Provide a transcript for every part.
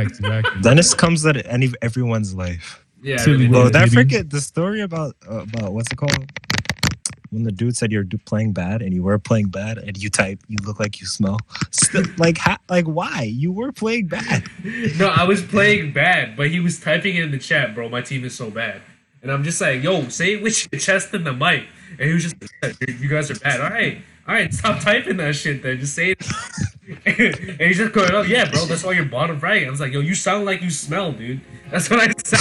exactly. Dennis comes at any everyone's life. Yeah, really little Bro, did. that Diddy. forget the story about uh, about what's it called? When the dude said you're playing bad and you were playing bad and you type you look like you smell. Still, like ha- like why you were playing bad? No, I was playing bad, but he was typing it in the chat, bro. My team is so bad. And I'm just like, yo, say it with your chest in the mic. And he was just, you guys are bad. All right, all right, stop typing that shit then. Just say it. and he's just going, oh, yeah, bro, that's all your bottom right. I was like, yo, you sound like you smell, dude. That's what I said.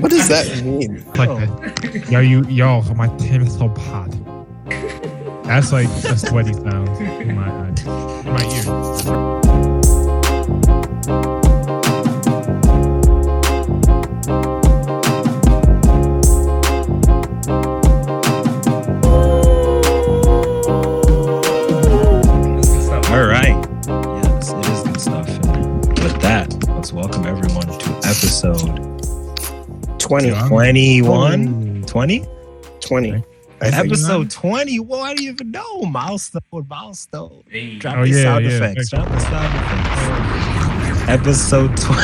What does that mean? Like that. Yo, you, yo, my team is so hot. That's like a sweaty sound in my uh, in my ear. That, let's welcome everyone to episode 20. Yeah. 21? 20? 20. Okay. I think. Episode 21. I don't even know. Milestone. Milestone. Hey, Drop Oh, the yeah, sound yeah, effects. thank Drop the sound effects. Episode 20.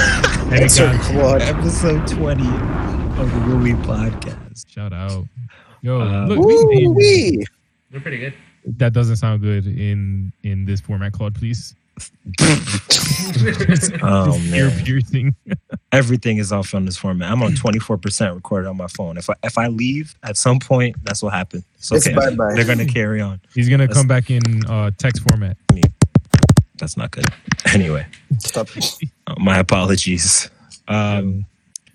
Hey, That's our guys, quad. episode 20 of the WUWY Podcast. shout out. Yo, Uh, look, we, we're pretty good. that doesn't sound good in in this format, Claude. Please. Oh, Ear man. piercing. Everything is off on this format. I'm on 24% recorded on my phone. If I, if I leave at some point, that's what happened. It's It's okay. bye-bye. They're going to carry on. He's gonna That's- come back in uh, text format. That's not good. Anyway, Stop. uh, my apologies. Um,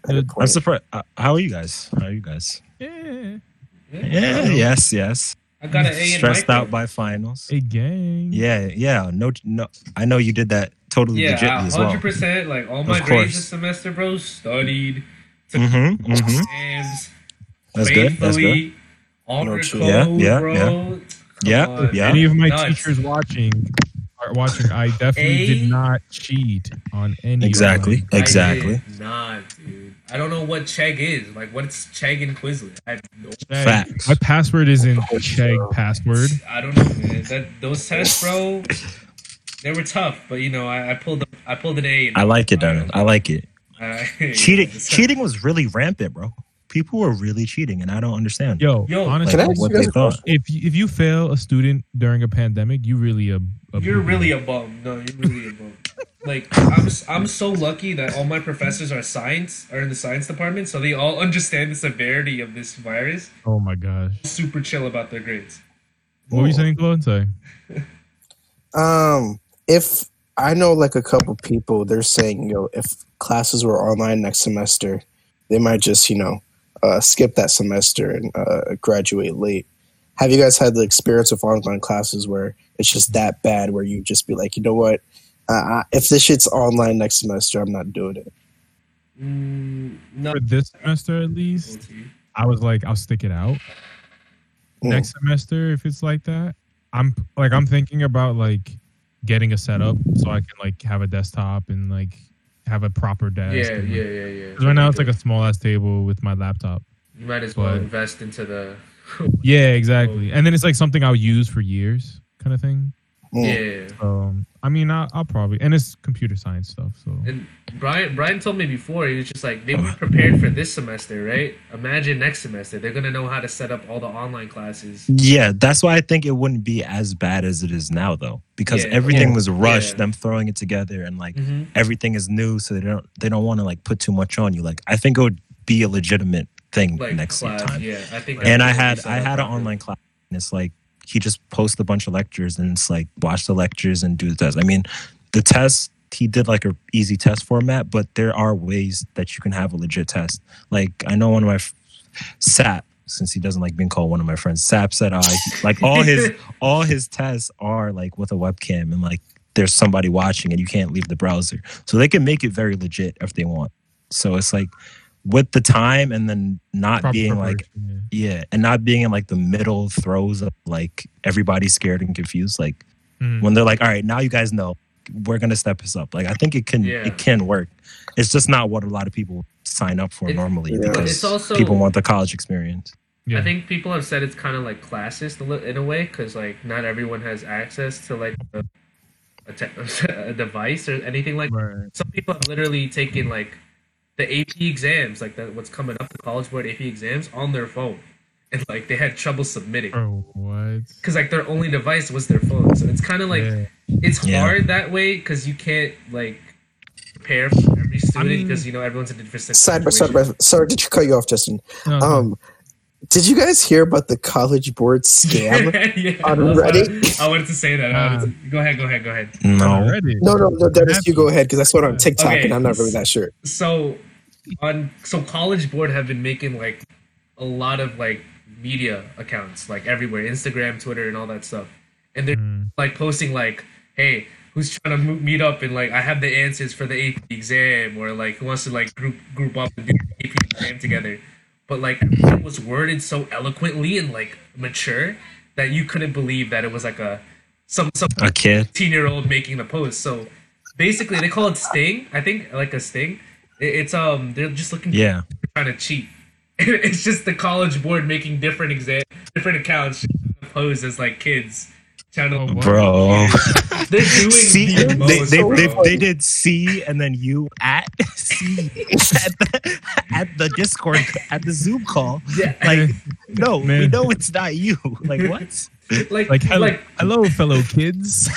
I'm surprised. Uh, how are you guys? How are you guys? Yeah. Yeah, yes, yes. I got an A Stressed micro. out by finals. A gang. Yeah, yeah. No, no. I know you did that totally Yeah, legitly as well. hundred percent. Like all my Of grades this semester, bro. Studied, took Mm-hmm, mm-hmm. exams, That's good. That's good. faithfully, honor No, true. code, Yeah, yeah, bro. yeah. Yeah, on, yeah. Any of my Nuts. teachers watching are watching. I definitely A? did not cheat on any. of Exactly. Exactly. I did not, dude. I don't know what Chegg is. Like, what's Chegg and Quizlet? I have no. Facts. My password isn't Chegg password. I don't know, man. That those tests, bro. They were tough, but you know, I, I pulled I pulled an A. I like it, Darren. I like it. I, Cheating, cheating was really rampant, bro. People were really cheating, and I don't understand. Yo, Yo, honestly, Like what you guys they thought. if you, if you fail a student during a pandemic, you really a, a You're boo-boo. really a bum. No, you're really a bum. Like I'm, I'm so lucky that all my professors are science, are in the science department, so they all understand the severity of this virus. Oh my gosh. Super chill about their grades. What were you saying, Claude? Sorry. Um, if I know like a couple people, they're saying, yo, if classes were online next semester, they might just, you know, uh, skip that semester and uh, graduate late. Have you guys had the experience of online classes where it's just that bad, where you just be like, you know what, uh, if this shit's online next semester, I'm not doing it. Mm, no. For this semester, at least, I was like, I'll stick it out. Mm. Next semester, if it's like that, I'm like, I'm thinking about like getting a setup so I can like have a desktop and like have a proper desk. Yeah, and, yeah, like- yeah, yeah. 'cause right now it's like a small ass table with my laptop. You might as well but- invest into the. Yeah, exactly. And then it's like something I'll use for years, kind of thing. Yeah. Um, I mean, I'll, I'll probably, and it's computer science stuff. So And Brian, Brian told me before he was just like they were prepared for this semester, right? Imagine next semester they're gonna know how to set up all the online classes. Yeah, that's why I think it wouldn't be as bad as it is now, though, because Yeah. everything Yeah. was rushed. Yeah. Them throwing it together and like Mm-hmm. everything is new, so they don't they don't want to like put too much on you. Like I think it would be a legitimate thing Like next class, time. yeah. I think. and I had I had an online class, and it's like he just posts a bunch of lectures, and it's like watch the lectures and do the test. I mean, the test he did like a easy test format, but there are ways that you can have a legit test. Like I know one of my f- Sap, since he doesn't like being called one of my friends, Sap said, uh, like all his all his tests are like with a webcam and like there's somebody watching and you can't leave the browser, so they can make it very legit if they want. So it's like with the time and then not proper being like yeah. yeah, and not being in like the middle throes of like everybody's scared and confused. Like Mm. when they're like, "All right, now you guys know we're gonna step this up." Like I think it can Yeah. it can work. It's just not what a lot of people sign up for It- normally Yeah. because It's also- people want the college experience. yeah. I think people have said it's kind of like classist a li- in a way because like not everyone has access to like the a, te- a device or anything like. Right. Some people have literally taken like the AP exams, like the, what's coming up, the College Board AP exams, on their phone, and like they had trouble submitting Oh, what? because like their only device was their phone. So it's kind of like Yeah. it's Yeah. hard that way because you can't like prepare for every student mean- because you know everyone's in a different Side by side by sorry, did you cut you off, Justin? No, Um, did you guys hear about the college board scam? yeah, On Reddit? I wanted to say that. I wanted to- go ahead, go ahead, go ahead. No. No, no, no, Dennis, you go ahead because I saw it on TikTok Okay. and I'm not really that sure. So on so College Board have been making like a lot of like media accounts like everywhere, Instagram, Twitter, and all that stuff, and they're Mm. like posting like, "Hey, who's trying to meet up and like I have the answers for the AP exam," or like who wants to like group group up and do the AP exam together. But like it was worded so eloquently and like mature that you couldn't believe that it was like a some some A kid. 18 year old making the post. So basically, they call it sting. I think like a sting. It- It's um they're just looking Yeah. trying to cheat. It's just the college board making different exam different accounts pose as like kids trying to. Oh. Bro. They're doing C, the they, they, bro. they, they did C and then you at C at the, at the Discord at the Zoom call. yeah, Like, no, we know it's not you. Like, what? like Like, hello, like hello, fellow kids.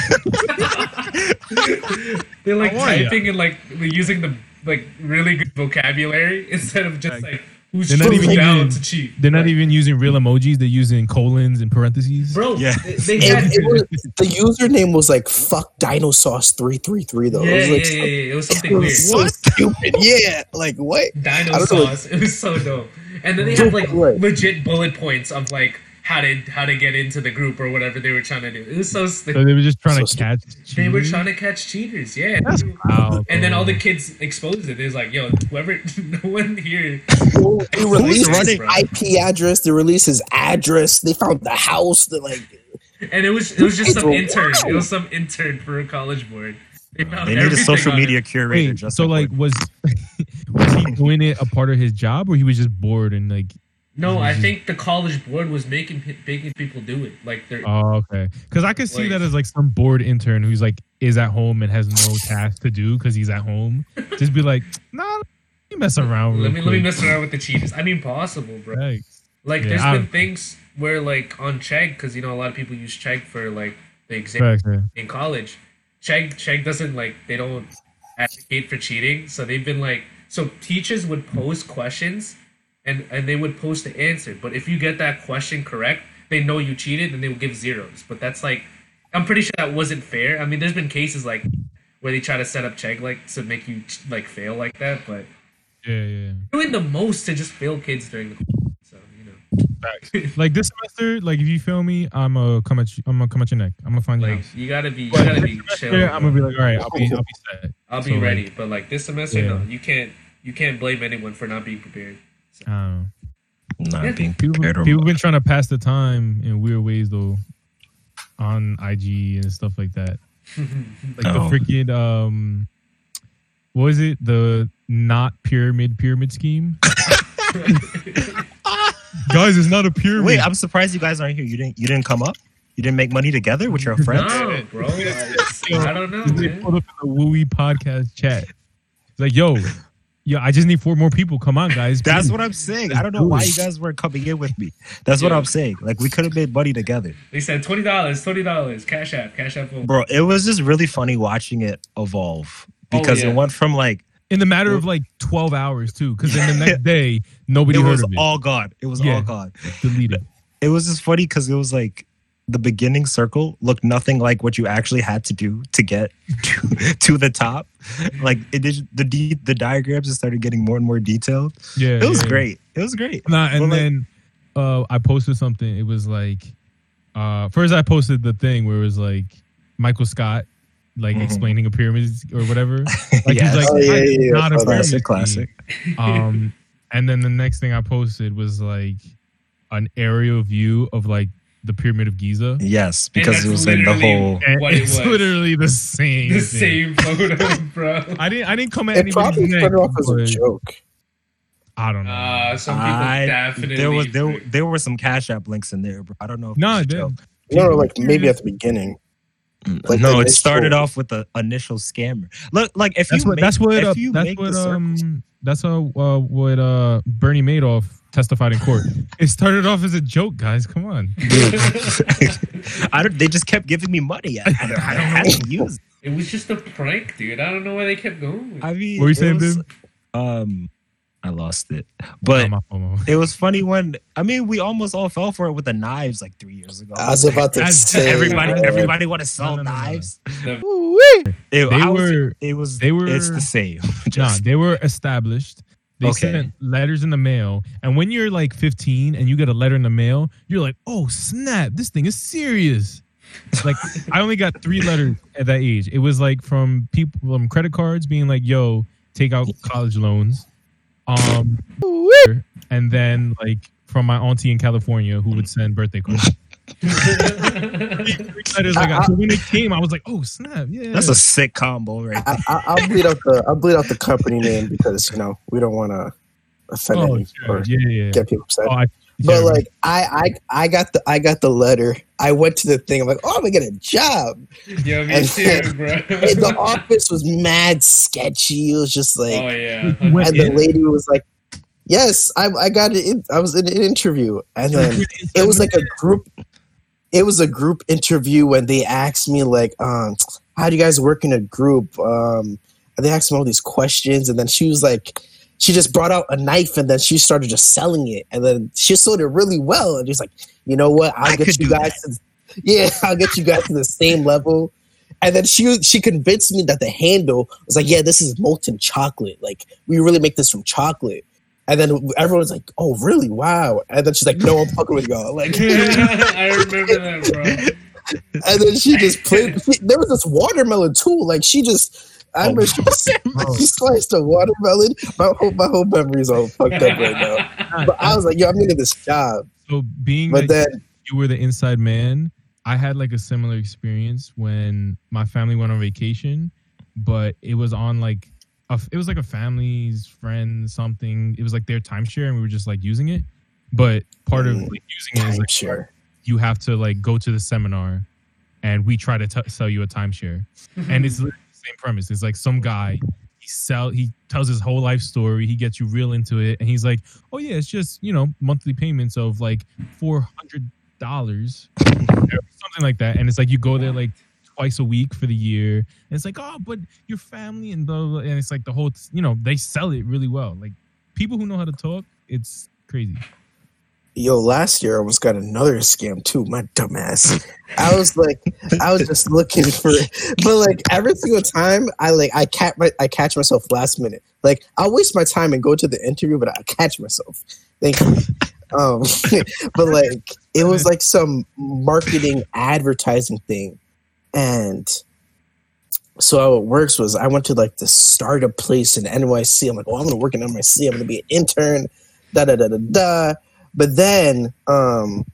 they're like How are ya? typing and like using the like really good vocabulary instead of just Like, like who's They're not even down using- to cheat. They're not even using real emojis. They're using colons and parentheses. bro. Yeah. they, they had it was, the username was like fuck dino sauce 333 though. yeah, it was yeah, like yeah, so- yeah, It was it something weird. was so stupid. Yeah, like what? Dino I don't know. sauce. It was so dope. And then they had like legit bullet points of like how to how to get into the group or whatever they were trying to do. It was so So they were just trying So to catch. They were trying to catch cheaters, yeah. That's wild, and then all the kids exposed it. It was like, yo, whoever, no one here. They released his running? IP address. They released his address. They found the house. They like And it was it was just some were intern. It was some intern for a college board. They, They need a social media curator. Wait, just so like, was was he doing it a part of his job, or he was just bored and like? No, I Mhm. think the college board was making making people do it. Like they're Oh, okay. Because I could see Like- that as like some bored intern who's like is at home and has no task to do because he's at home. Just be like, nah, let me mess around. let me let me quick." mess around with the cheaters. I mean, possible, bro. Like, Like, Yeah, there's I- been things where, like, on Chegg, because you know a lot of people use Chegg for like the exam facts, in college. Chegg Chegg doesn't like they don't advocate for cheating, so they've been like so teachers would pose questions, and and they would post the answer. But if you get that question correct, they know you cheated, and they will give zeros. But that's like, I'm pretty sure that wasn't fair. I mean, there's been cases like where they try to set up Chegg like to make you like fail like that, but yeah, yeah. doing the most to just fail kids during the so you know. Like this semester, like if you fail me, I'm gonna come at you. I'm gonna come at your neck. I'm gonna find your Like house. you gotta be, you But gotta next be semester, chill. I'm gonna be like, all right, I'll be, I'll be set. I'll be so, like, ready. But like this semester, Yeah. no, you can't, you can't blame anyone for not being prepared. I don't know. not Yeah. being People, prepared. or- people been trying to pass the time in weird ways though, on IG and stuff like that. Like Oh. the freaking um, what was it? The not pyramid pyramid scheme. Guys, it's not a pyramid. Wait, I'm surprised you guys aren't here. You didn't. You didn't come up. You didn't make money together with your friends. No, bro. I, I don't know, They man. put up in the WUWY podcast chat. It's like, yo, yo, I just need four more people. Come on, guys. That's please. what I'm saying. I don't know why you guys weren't coming in with me. That's what I'm saying. Like we could have made money together, They said twenty dollars, twenty dollars, cash app, cash app. phone. bro. It was just really funny watching it evolve oh, because Oh, yeah. it went from like in the matter of like 12 hours too, because then the next day nobody it heard was of it. all gone. It was Yeah. all gone. deleted. It was just funny because it was like the beginning circle looked nothing like what you actually had to do to get to, to the top. Like it did the de- the diagrams just started getting more and more detailed. Yeah, It was yeah. great. It was great. Nah, and But, like- then uh, I posted something. It was like, uh, first I posted the thing where it was like Michael Scott, like Mhm. explaining a pyramid or whatever. Like Yes. he's like, Oh, yeah, "It's yeah, yeah. not a Oh, pyramid classic, classic. Um, and then the next thing I posted was like an aerial view of like the pyramid of Giza. Yes, because it was in the whole. And What it it's was. literally the same. the thing. same photo, bro. I didn't. I didn't come at it anybody's probably neck, started off as a joke. I don't know. Uh, some people I, definitely. there was there there were some cash app links in there, bro. I don't know. If no, it it was a joke. No, like maybe at the beginning. Like no, it started off with the initial scammer. Look, like if That's you what. make, That's what. if Uh, you that's make what. the circle- Um. That's how. Uh, what. Uh. Bernie Madoff testified in court. it started off as a joke, guys. Come on. I don't, they just kept giving me money. I, I, don't- I had to use. it. It was just a prank, dude. I don't know why they kept going. with. I mean, What were you saying, was- Bim? Um, I lost it, but my fault, my fault. it was funny when I mean we almost all fell for it with the knives like three years ago. I was about to As- say everybody, man. everybody want to sell No, no, no, no. knives. The- Ooh-wee. It, They I was- were- it was. they were- It's the same. Nah, they were established. They Okay. sent letters in the mail, and when you're like 15 and you get a letter in the mail, you're like, "Oh snap! This thing is serious." Like I only got three letters at that age. It was like from people from credit cards being like, "Yo, take out college loans," um, and then like from my auntie in California who would send birthday cards. Three letters I got. So when it came, I was like, "Oh snap! Yeah." that's a sick combo, right? I, I, I'll bleed out the I'll bleed out the company name because you know we don't want to offend oh sure. or yeah, yeah. yeah. get people upset. Oh, I, but yeah, like I, I I got the I got the letter. I went to the thing. I'm like, oh, I'm gonna get a job. Yo, me And- too, bro. The office was mad sketchy. It was just like, oh yeah. And the lady was like, yes, I I got it. I was in an interview, and then it was like a group it was a group interview when they asked me like um how do you guys work in a group? Um and they asked me all these questions and then she was like she just brought out a knife and then she started just selling it and then she sold it really well and she's like you know what? I'll I get you guys to, yeah i'll get you guys to the same level. And then she she convinced me that the handle was like yeah this is molten chocolate. Like we really make this from chocolate and then everyone's like oh really wow and then she's like no i'm fucking with y'all like I remember that, bro. and then she just played. She, there was this watermelon too. Like she just, I oh. remember she, Oh. she sliced a watermelon. My whole my whole memory's all fucked up right now. But I was like, yo, I'm gonna this job. So being But that then, you were the inside man, I had like a similar experience when my family went on vacation, but it was on like a, it was like a family's friend something. It was like their timeshare, and we were just like using it. But part of Mm. like using it is like timeshare. you have to like go to the seminar, and we try to t- sell you a timeshare, and it's literally the same premise. It's like some guy he sell he tells his whole life story. He gets you real into it, and he's like, "Oh yeah, it's just you know monthly payments of like four hundred dollars, something like that." And it's like you go there like twice a week for the year, and it's like, "Oh, but your family and blah, blah, blah. and it's like the whole you know they sell it really well. Like people who know how to talk, it's crazy. Yo, last year I almost got another scam too. My dumbass. I was like, I was just looking for, but like every single time I like I catch my I catch myself last minute. Like I'll waste my time and go to the interview, but I catch myself. Thank you. Um, but like it was like some marketing advertising thing, and so how it works was I went to like the startup place in NYC. I'm like, oh, I'm gonna work in NYC. I'm gonna be an intern. Da da da da da. But then, um,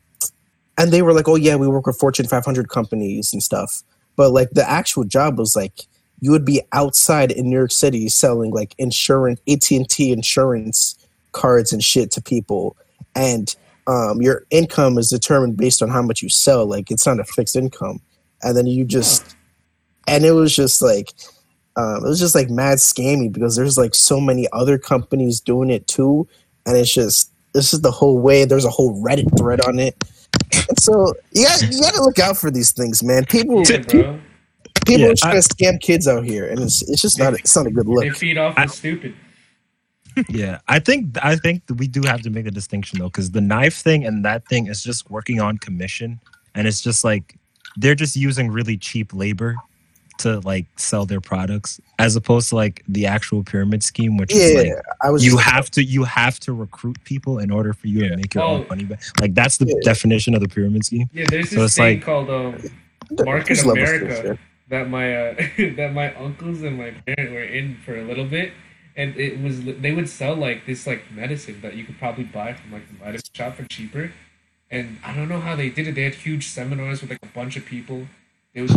and they were like, "Oh yeah, we work with Fortune 500 companies and stuff." But like the actual job was like you would be outside in New York City selling like insurance, AT and T insurance cards and shit to people, and um, your income is determined based on how much you sell. Like it's not a fixed income, and then you just, and it was just like. Um, it was just like mad scammy because there's like so many other companies doing it too, and it's just this is the whole way. There's a whole Reddit thread on it. And so you got you got to look out for these things, man. People Yeah, bro. people Yeah, are trying to scam kids out here, and it's it's just not it's not a good look. They feed off I- the stupid. yeah, I think I think that we do have to make a distinction though, because the knife thing and that thing is just working on commission, and it's just like they're just using really cheap labor to like sell their products, as opposed to like the actual pyramid scheme, which Yeah, is like I was. you just- have to you have to recruit people in order for you Yeah. to make your Oh. own money back. Like that's the Yeah. definition of the pyramid scheme. Yeah, there's So this it's thing like- called um, Market there's levels to America. this, that my uh, that my uncles and my parents were in for a little bit, and it was they would sell like this like medicine that you could probably buy from like the medicine shop for cheaper, and I don't know how they did it. They had huge seminars with like a bunch of people. It was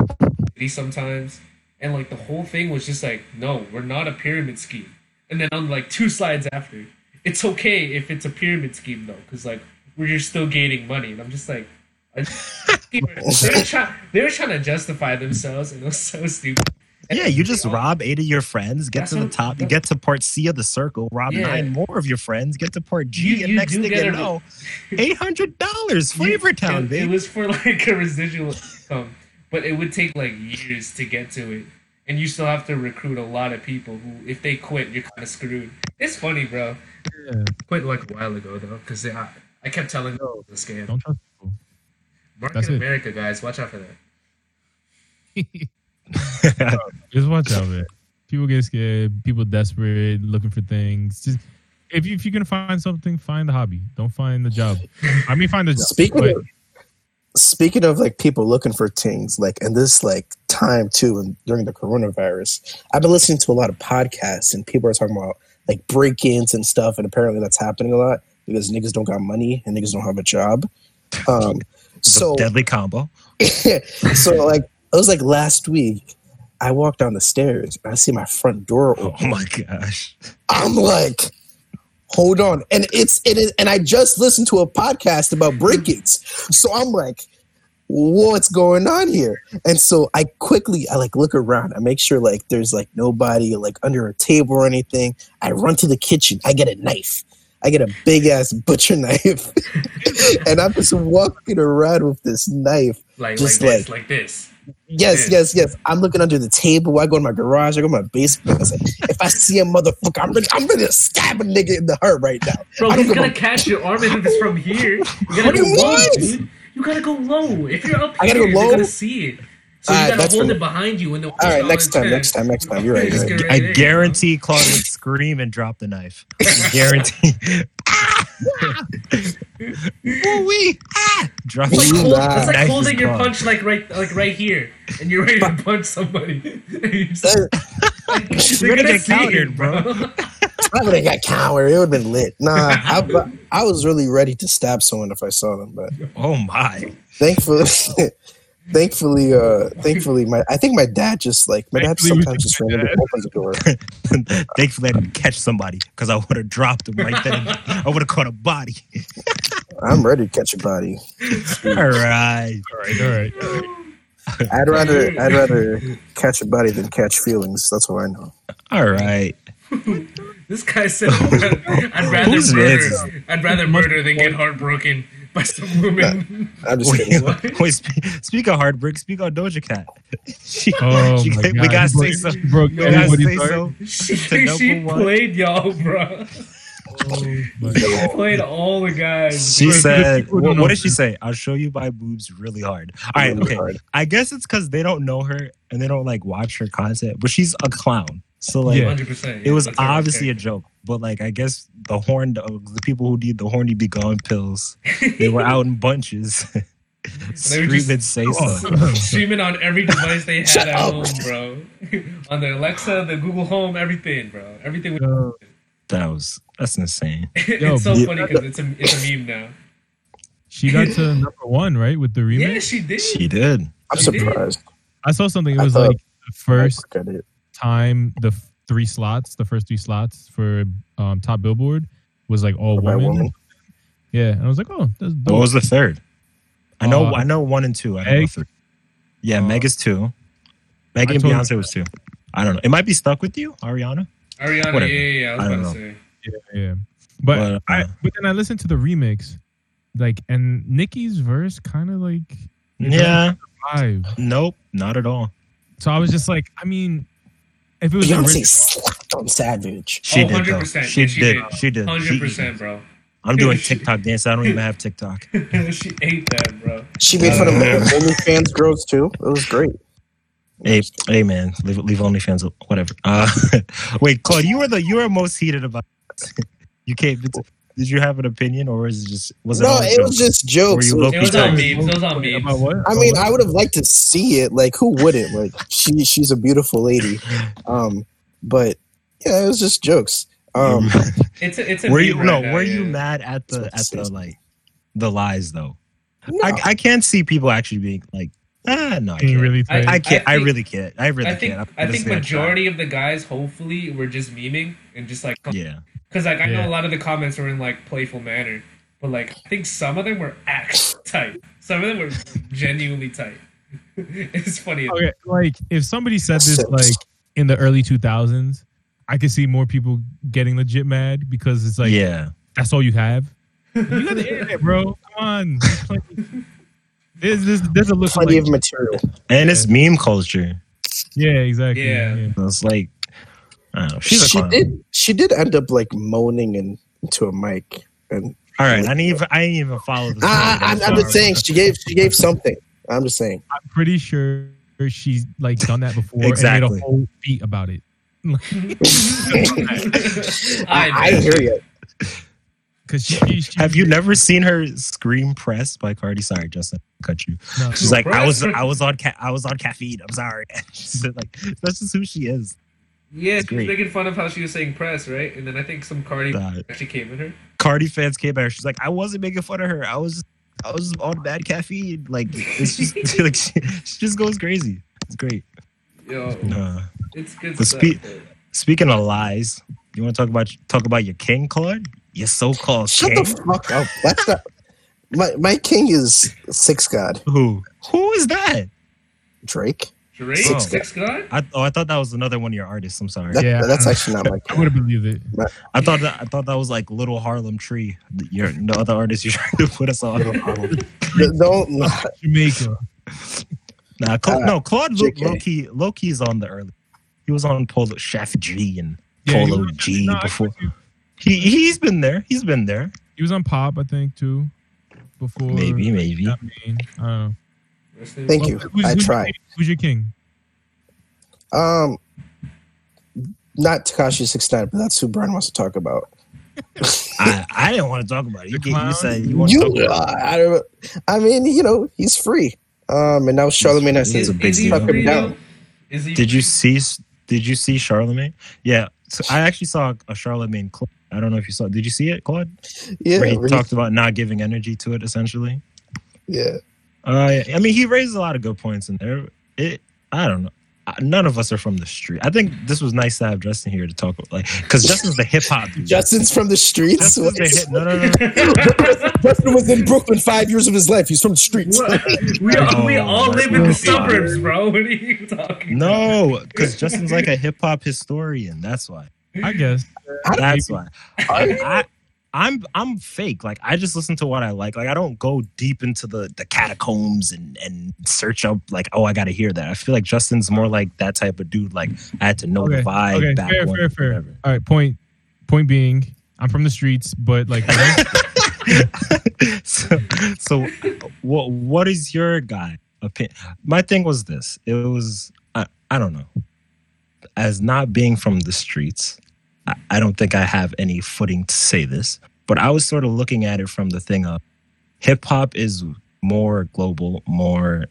sometimes, and like the whole thing was just like, no, we're not a pyramid scheme. And then on like two slides after, it's okay if it's a pyramid scheme though, because like we're just still gaining money, and I'm just like, they were trying. They were trying to justify themselves, and it was so stupid. Yeah, you just rob eight of your friends, get That's to the top, you get to part C of the circle, rob Yeah. nine more of your friends, get to part G, You- and you next thing you know, eight hundred dollars, Flavor Town, it, it was for like a residual income, but it would take like years to get to it, and you still have to recruit a lot of people who, if they quit, you're kind of screwed. It's funny, bro. Yeah. Quit like a while ago though, because I, I kept telling them it was a scam. Don't trust people. Market America, guys, watch out for that. Just watch out, man. People get scared. People desperate, looking for things. Just if you if you're gonna find something, find the hobby. Don't find the job. I mean, find the job. Speaking but of speaking of like people looking for things, like in this like time too, and during the coronavirus, I've been listening to a lot of podcasts, and people are talking about like break-ins and stuff, and apparently that's happening a lot because niggas don't got money and niggas don't have a job. Um, so deadly combo. so like it was like last week. I walk down the stairs and I see my front door Oh my gosh. I'm like, hold on. And it's it is and I just listened to a podcast about break-ins. So I'm like, what's going on here? And so I quickly I like look around. I make sure like there's like nobody like under a table or anything. I run to the kitchen. I get a knife. I get a big ass butcher knife. and I'm just walking around with this knife. Like Just like this, like- like this. Yes, Yeah. yes, yes. I'm looking under the table. I go to my garage. I go to my basement. I say, if I see a motherfucker, I'm ready, I'm ready to stab a nigga in the heart right now. Bro, he's gonna a- catch your arm if it's from here. You gotta What go you low, dude. You gotta go low. If you're up I here, gotta go they're low? gonna see it. So you Alright, gotta hold for- it behind you. And the All right, next time, next time, next time. You're right. You're right. I guarantee Claude would scream and drop the knife. I guarantee. Woo-wee! Ah! Drop It's like, hold, it's like knife is holding your gone. punch like right, like right here, and you're ready to punch somebody. You're just- That- like, You're gonna get see it, countered, bro. I would have got coward. It would have been lit. Nah, I, I was really ready to stab someone if I saw them, but Oh my! thankfully, thankfully, uh, thankfully, my I think my dad just like my dad Thankfully, we sometimes just my randomly dad. opens the door. Thankfully, I didn't catch somebody because I would have dropped him right then. I would have caught a body. I'm ready to catch a body. All right. All right, all right. All right. I'd rather I'd rather catch a body than catch feelings. That's all I know. All right. This guy said, "I'd rather Who's murder. this? I'd rather murder than get heartbroken by some woman." I'm just kidding. What? wait speak, speak of heartbreak. Speak on Doja Cat. She- Oh she- my we God. gotta He say so. he broke We gotta say heart. so. She, she played y'all, bro. Oh, my She played all the guys. She For- for said, what, what did she say? I'll show you my boobs really hard. All right, Really okay. hard. I guess it's because they don't know her and they don't like watch her content, but she's a clown. So like, Yeah. Hundred percent. it was obviously a joke. But like, I guess the horn, uh, the people who need the horny be gone pills, they were out in bunches, screaming, say oh, so. streaming on every device they had at home, bro. on the Alexa, the Google Home, everything, bro. Everything. Was, Yo, That was that's insane. it's so yeah. funny because it's a it's a meme now. she got to number one, right, with the remix. Yeah, she did. She did. I'm She did. surprised. I saw something. It was like the first Look at it. Time the three slots, the first three slots for um, top Billboard was like all By women. Yeah, and I was like, oh, that's dope. What was the third? I know. Uh, I know one and two. I don't know three. Yeah, Uh, Meg is two. Meg I and Beyonce was two. I don't know. It might be stuck with you, Ariana. Ariana, Whatever. yeah, yeah, yeah. I was I don't about to say. Yeah, yeah. But But, I uh, but then I listened to the remix, like, and Nicki's verse kind of like Yeah. vibe. Nope. Not at all. So I was just like, I mean, if it was Beyonce original, slapped on Savage. She Oh, did. Though. 100%. She, Yeah, she did. did. She did. Hundred percent, bro. I'm doing TikTok dance. I don't even have TikTok. she ate that, bro. She made fun of Uh, OnlyFans girls too. It was great. Hey, hey, man, leave, leave OnlyFans, whatever. Uh, wait, Claude, you were the you were most heated about. you can't. Did you have an opinion, or was it just was it? No, all a it was just jokes. Were you It was Low-key on tight. memes. It was on memes. about what? I mean, I would have liked to see it. Like, who wouldn't? Like, she she's a beautiful lady. Um, but yeah, it was just jokes. Um, It's a, it's a were you right no? now, were yeah. you mad at the at the it like the lies though? no. I I can't see people actually being like ah no. I Can you can't. really I- I can't. I, think- really can't. I really I think can't. I think majority of the guys hopefully were just memeing and just like try. Yeah. because like I know a lot of the comments were in like playful manner, but like I think some of them were actually tight. Some of them were genuinely tight. it's funny. Okay, like if somebody said this like in the early 2000s, I could see more people getting legit mad because it's like yeah. that's all you have. You got the internet, bro. Come on. There's plenty- There's this there's a look Plenty like, of material. And it's meme culture. yeah, exactly. Yeah. yeah. So It's like, I. She's She did. She did end up like moaning in, into a mic, and All right. I didn't even, I didn't even follow the ah, I, story. I'm, I'm just saying she gave she gave something. I'm just saying. I'm pretty sure she's like done that before Exactly. and made a whole beat about it. I, I hear you. Cause she, she Have you never seen her scream press by Cardi? Sorry, Justin, cut you. No. She's like, I was, I was on, ca- I was on caffeine. I'm sorry. She's like, that's just who she is. Yeah, It's she was making fun of how she was saying press, right? And then I think some Cardi That- actually came at her. Cardi fans came at her. She's like, I wasn't making fun of her. I was, I was on bad caffeine. Like, it's just like she, she just goes crazy. It's great. Yo, Uh, it's good The stuff. spe- speaking of lies, you want to talk about talk about your king, Claude? Your so-called Shut king. the fuck up. That's not. My my king is six god who? Who is that? Drake. Drake, Oh. Six God? I, oh, I thought that was another one of your artists. I'm sorry. That, Yeah, that's actually not my I would have believed it. I thought that I thought that was like Little Harlem Tree. Your the other artist you're trying to put us on. Don't. Jamaica. Nah, Cla- Uh, no, Claude low, JK. low key low on the early. He was on Polo Chef G and Yeah, Polo was- G no, before. He he's been there. He's been there. He was on Pop, I think, too. Before Maybe, maybe. I mean, I don't know. Rest in- Thank you. Who's- I who's your tried. Who's your king? Um, not Tekashi six nine, but that's who Brian wants to talk about. I, I didn't want to talk about it. You, The you clown? said you want to talk about uh, I, don't, I mean, you know, he's free. Um, and now Charlamagne has Is, a to big is he deal. suck him down. Is he. Did you see Did you see Charlamagne? Yeah, so I actually saw a Charlamagne clip. I don't know if you saw. Did you see it, Claude? Yeah, Where he really- talked about not giving energy to it, essentially. yeah. Uh, I mean, he raised a lot of good points in there. It, I don't know. Uh, None of us are from the street. I think this was nice to have Justin here to talk about, like, because Justin's the hip hop. Justin's from the streets. Justin's the hip. No, no, no. Justin was in Brooklyn five years of his life. He's from the streets. What? We all, we Oh, all live in the suburbs, bro. What are you talking about? No, because Justin's like a hip hop historian. That's why. I guess. That's why. I, I, I'm I'm fake. Like I just listen to what I like. Like I don't go deep into the the catacombs and and search up like oh I got to hear that. I feel like Justin's more like that type of dude. Like I had to know the Okay, vibe okay, back fair, fair, fair. whatever. All right, point. Point being, I'm from the streets, but like, so, so what what is your guy opinion? My thing was this. It was I, I don't know. As not being from the streets, I, don't think I have any footing to say this, but I was sort of looking at it from the thing of hip hop is more global, more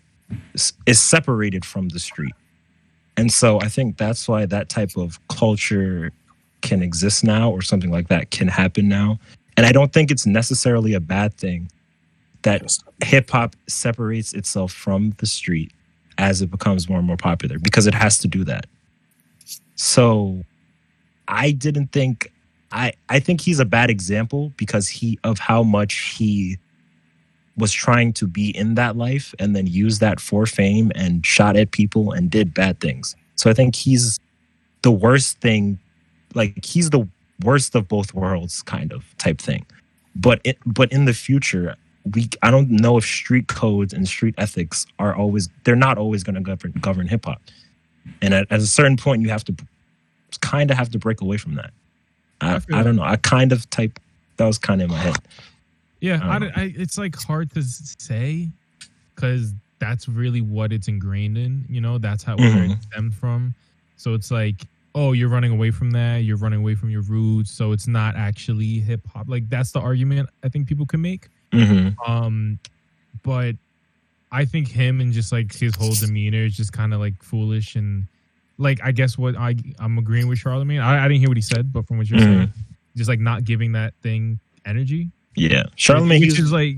is separated from the street. And so I think that's why that type of culture can exist now or something like that can happen now. And I don't think it's necessarily a bad thing that hip hop separates itself from the street as it becomes more and more popular because it has to do that. So I didn't think I I think he's a bad example because he of how much he was trying to be in that life and then used that for fame and shot at people and did bad things. So I think he's the worst thing like he's the worst of both worlds kind of type thing. But it but in the future we I don't know if street codes and street ethics are always they're not always going to govern govern hip hop. And at, at a certain point you have to kind of have to break away from that. I, I I don't know. I kind of type that was kind of in my head. yeah, I, I, it's like hard to say because that's really what it's ingrained in. You know, that's how where it stemmed from. So it's like, oh, you're running away from that. You're running away from your roots. So it's not actually hip hop. Like that's the argument I think people can make. hmm Um, but I think him and just like his whole demeanor is just kind of like foolish and like I guess what I I'm agreeing with Charlamagne. I, I didn't hear what he said, but from what you're Mhm. saying, just like not giving that thing energy. Yeah, Charlamagne. which is like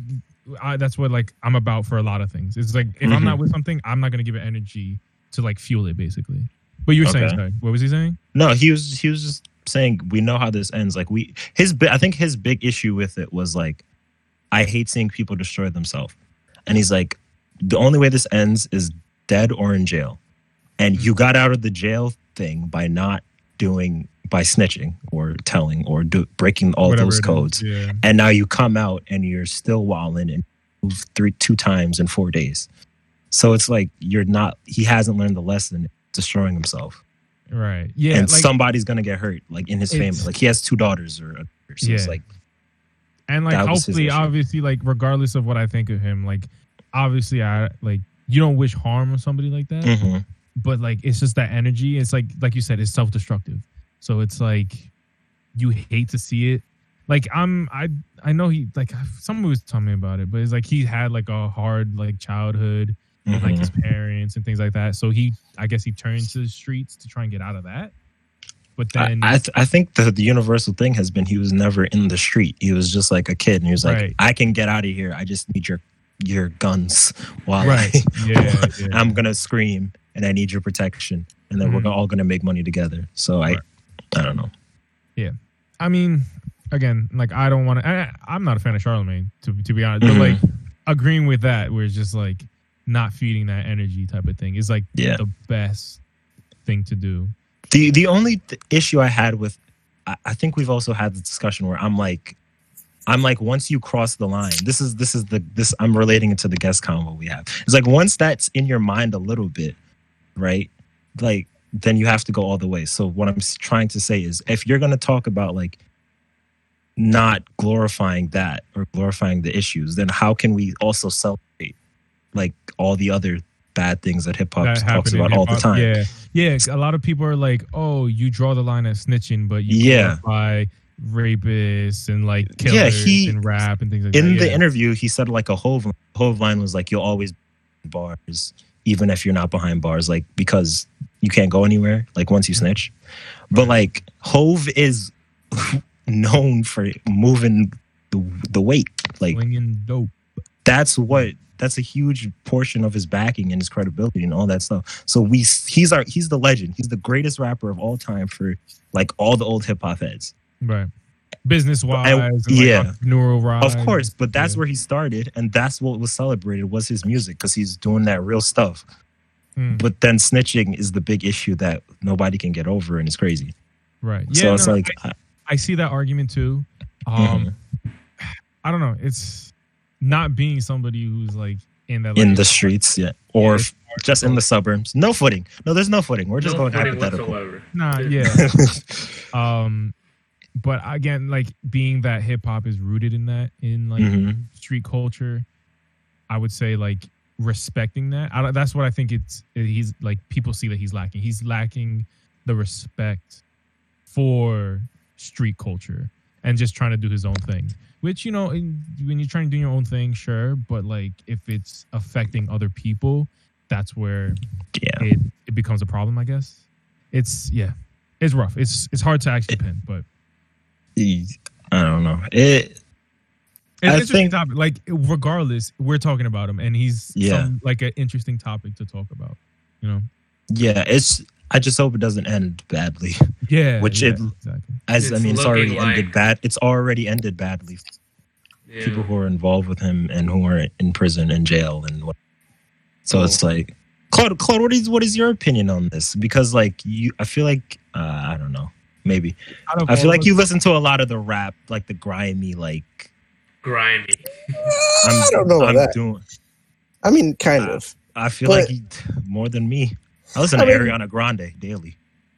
I, that's what like I'm about for a lot of things. It's like if I'm not with something, I'm not gonna give it energy to like fuel it basically. But you were saying, sorry, what was he saying? No, he was he was just saying we know how this ends. Like we his I think his big issue with it was like I hate seeing people destroy themselves. and he's like, the only way this ends is dead or in jail, and you got out of the jail thing by not doing by snitching or telling or do, breaking all Whatever those codes, Yeah. and now you come out and you're still walling and move three two times in four days. So it's like you're not. He hasn't learned the lesson. Destroying himself, Right. Yeah. and like, somebody's gonna get hurt, like in his family. Like he has two daughters, or so it's Yeah. like and like hopefully, obviously, like regardless of what I think of him, like obviously, I like you don't wish harm on somebody like that. mhm. But like it's just that energy it's like like you said it's self-destructive so it's like you hate to see it like i'm i i know he like someone was telling me about it but it's like he had like a hard like childhood with like mm-hmm. his parents and things like that so he i guess he turned to the streets to try and get out of that but I, then I, th- I think the, the universal thing has been he was never in the street. He was just like a kid, and he was like, Right. "I can get out of here. I just need your your guns while right I, yeah, yeah. I'm gonna scream, and I need your protection, and then Mhm. we're all gonna make money together." So I, Right. I don't know. Yeah, I mean, again, like I don't want to. I'm not a fan of Charlamagne, to to be honest. Mhm. But like agreeing with that, where it's just like not feeding that energy type of thing is like Yeah. the best thing to do. The the only th- issue I had with, I, I think we've also had the discussion where I'm like, I'm like, once you cross the line, this is this is the this I'm relating it to the guest combo we have. It's like once that's in your mind a little bit, right? Like then you have to go all the way. So what I'm trying to say is, if you're gonna talk about like not glorifying that or glorifying the issues, then how can we also celebrate like all the other bad things that hip hop talks in about all the time? Yeah, yeah. A lot of people are like, "Oh, you draw the line at snitching, but you Yeah. by rapists and like killers Yeah, he- and rap and things like in that." the yeah. interview, he said like a Hov Hov line was like, "You'll always bars, even if you're not behind bars, like because you can't go anywhere. Like once you mm-hmm. snitch." But like Hov is known for moving the the weight. Like Slinging dope. that's what that's a huge portion of his backing and his credibility and all that stuff. So we he's our he's the legend. He's the greatest rapper of all time for like all the old hip hop heads. Right. Business wise, And- and, yeah. like entrepreneurial rise. Of course, but that's Yeah. where he started, and that's what was celebrated was his music because he's doing that real stuff. Mm, But then snitching is the big issue that nobody can get over, and it's crazy. right. Yeah. so it's no, like, uh, I see that argument too. Um, mhm. I don't know. It's not being somebody who's like in that in the streets, yeah, or it's f- just in the suburbs. No footing. No, there's no footing. We're just no going footing hypothetical. whatsoever. Nah, yeah. um, but again, like being that hip hop is rooted in that in like Mhm. street culture, I would say like respecting that. I, that's what I think it's. He's like people see that he's lacking. He's lacking the respect for street culture and just trying to do his own thing. Which you know, in, when you're trying to do your own thing, sure, but like if it's affecting other people, that's where yeah, it, it becomes a problem, I guess. It's yeah, it's rough. It's it's hard to actually pin, but I don't know. It. it's I an interesting think- topic. Like regardless, we're talking about him, and he's Yeah. some, like an interesting topic to talk about. You know? Yeah, it's. I just hope it doesn't end badly. Yeah. Which yeah, it- exactly. As I mean, it's looking already ended bad. It's already ended badly. Yeah. People who are involved with him and who are in prison and jail and what. So it's like, Claude, Claude, what is what is your opinion on this? Because like you, I feel like uh, I don't know, maybe Out of I feel like you listen to a lot of the rap, like the grimy, like grimy. I'm, I don't know about I'm that. doing. I mean, kind Uh, of. I feel But- like he, more than me. I listen I to mean- Ariana Grande daily.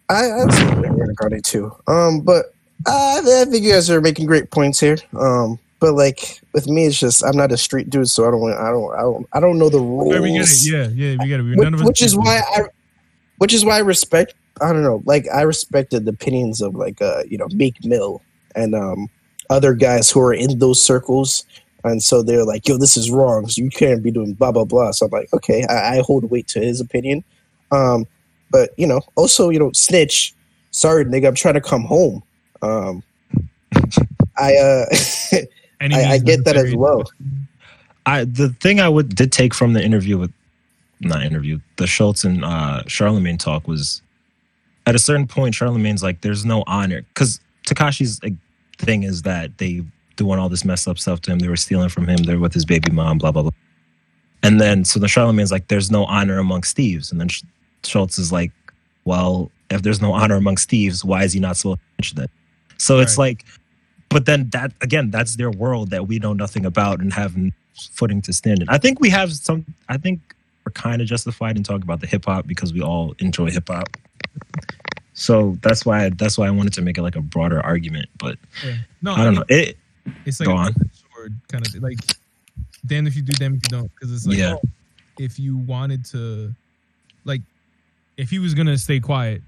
I, I to Ariana Grande too. Um, but uh, I think you guys are making great points here. Um, but like with me, it's just I'm not a street dude, so I don't, want- I don't, I don't, I don't know the rules. Yeah, we get it. Yeah, yeah, we got it. We, which, none of us which is why I, which is why I respect. I don't know, like I respected the opinions of like uh, you know Meek Mill and um other guys who are in those circles, and so they're like, "Yo, this is wrong. So you can't be doing blah blah blah." So I'm like, okay, I, I hold weight to his opinion. Um, but you know, also you know, snitch. Sorry, nigga, I'm trying to come home. Um, I uh, I- I get that as well. I the thing I would did take from the interview with not interview the Schulz and uh, Charlamagne talk was at a certain point Charlamagne's like there's no honor because Tekashi's like, thing is that they doing all this messed up stuff to him they were stealing from him they're with his baby mom blah blah blah And then so the Charlamagne's like, "There's no honor amongst thieves," and then Sch- Schulz is like, "Well, if there's no honor amongst thieves, why is he not supposed to mention it?" So it's like, but then that again, that's their world that we know nothing about and have footing to stand in. I think we have some. I think kind of justified in talking about the hip hop because we all enjoy hip hop. So that's why that's why I wanted to make it like a broader argument, but No, I don't know. It It's like Go a on. sword kind of like damn if you do, damn if you don't. Because it's like Yeah. oh, if you wanted to, like, if he was gonna stay quiet,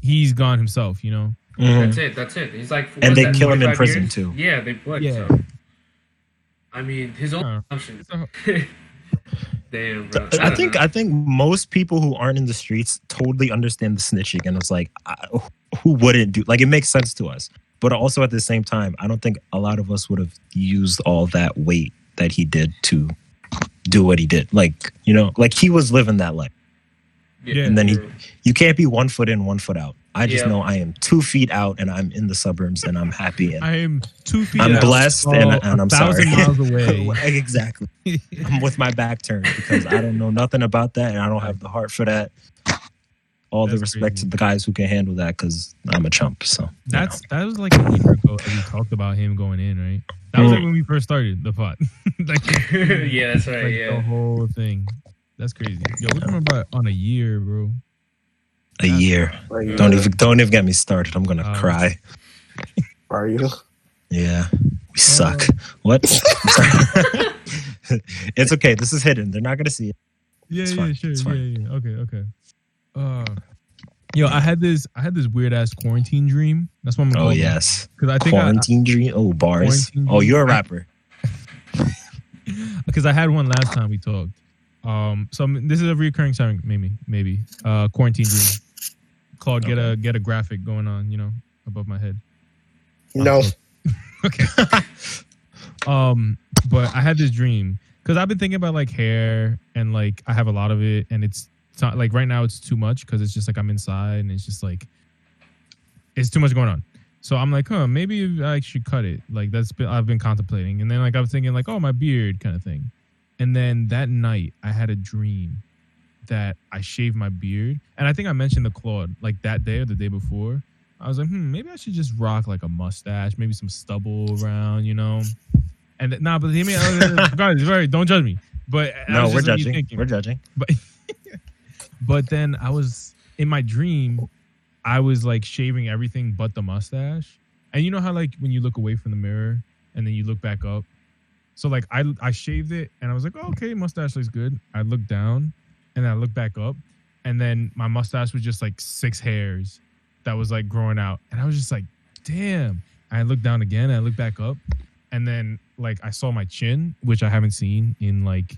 he's gone himself. You know. mhm. That's it. That's it. He's like, And they that, kill him in prison, years? too. Yeah, they like Yeah. so. I mean, his own Uh, assumptions. so- Damn, bro. I think know. I think most people who aren't in the streets totally understand the snitching, and it's like, I, who wouldn't do? Like, it makes sense to us, but also at the same time, I don't think a lot of us would have used all that weight that he did to do what he did. Like, you know, like he was living that life. Yeah. And then he, you can't be one foot in, one foot out. I just Yeah. know I am two feet out, and I'm in the suburbs, and I'm happy, and I am two feet. I'm out, blessed, and, oh, and a I'm thousand sorry. miles away. exactly. I'm with my back turned because I don't know nothing about that and I don't have the heart for that. All the respect crazy. to the guys who can handle that because I'm a chump. So you That's that was like a year ago that we talked about him going in, right? That was like Mm. when we first started the pot. like, yeah, that's right. like the whole thing. That's crazy. Yo, we're talking about on a year, bro. Know, a year. Like, Don't even don't even get me started. I'm gonna Um, cry. Are you? Yeah, we suck. what? it's okay. This is hidden. They're not gonna see it. Yeah, It's yeah, fine, sure. it's Yeah, fine. yeah. Okay, okay. Uh, yo, I had this, I had this weird ass quarantine dream. That's what I'm. Gonna Oh yes, because I think I, quarantine dream. Oh bars. Quarantine Oh, you're a rapper. because I had one last time we talked. Um, so this is a recurring sound, maybe, maybe. Uh, quarantine dream. Claude, get a get a graphic going on, you know, above my head. No. Okay. um, but I had this dream because I've been thinking about like hair and like I have a lot of it, and it's, it's not like right now it's too much because it's just like I'm inside and it's just like it's too much going on. So I'm like, huh, maybe I should cut it. Like that's been I've been contemplating, and then like I was thinking like, oh, my beard kind of thing. And then that night I had a dream that I shaved my beard, and I think I mentioned the Claude like that day or the day before. I was like, hmm, maybe I should just rock like a mustache, maybe some stubble around, you know. And nah, but hear me, uh, guys, very don't judge me. But I No, we're judging. thinking- We're judging. but but then I was in my dream, I was like shaving everything but the mustache. And you know how like when you look away from the mirror and then you look back up. So like I I shaved it and I was like, oh, okay, mustache looks good. I looked down and then I looked back up, and then my mustache was just like six hairs that was like growing out, and I was just like, damn. I looked down again, I looked back up, and then like I saw my chin, which I haven't seen in like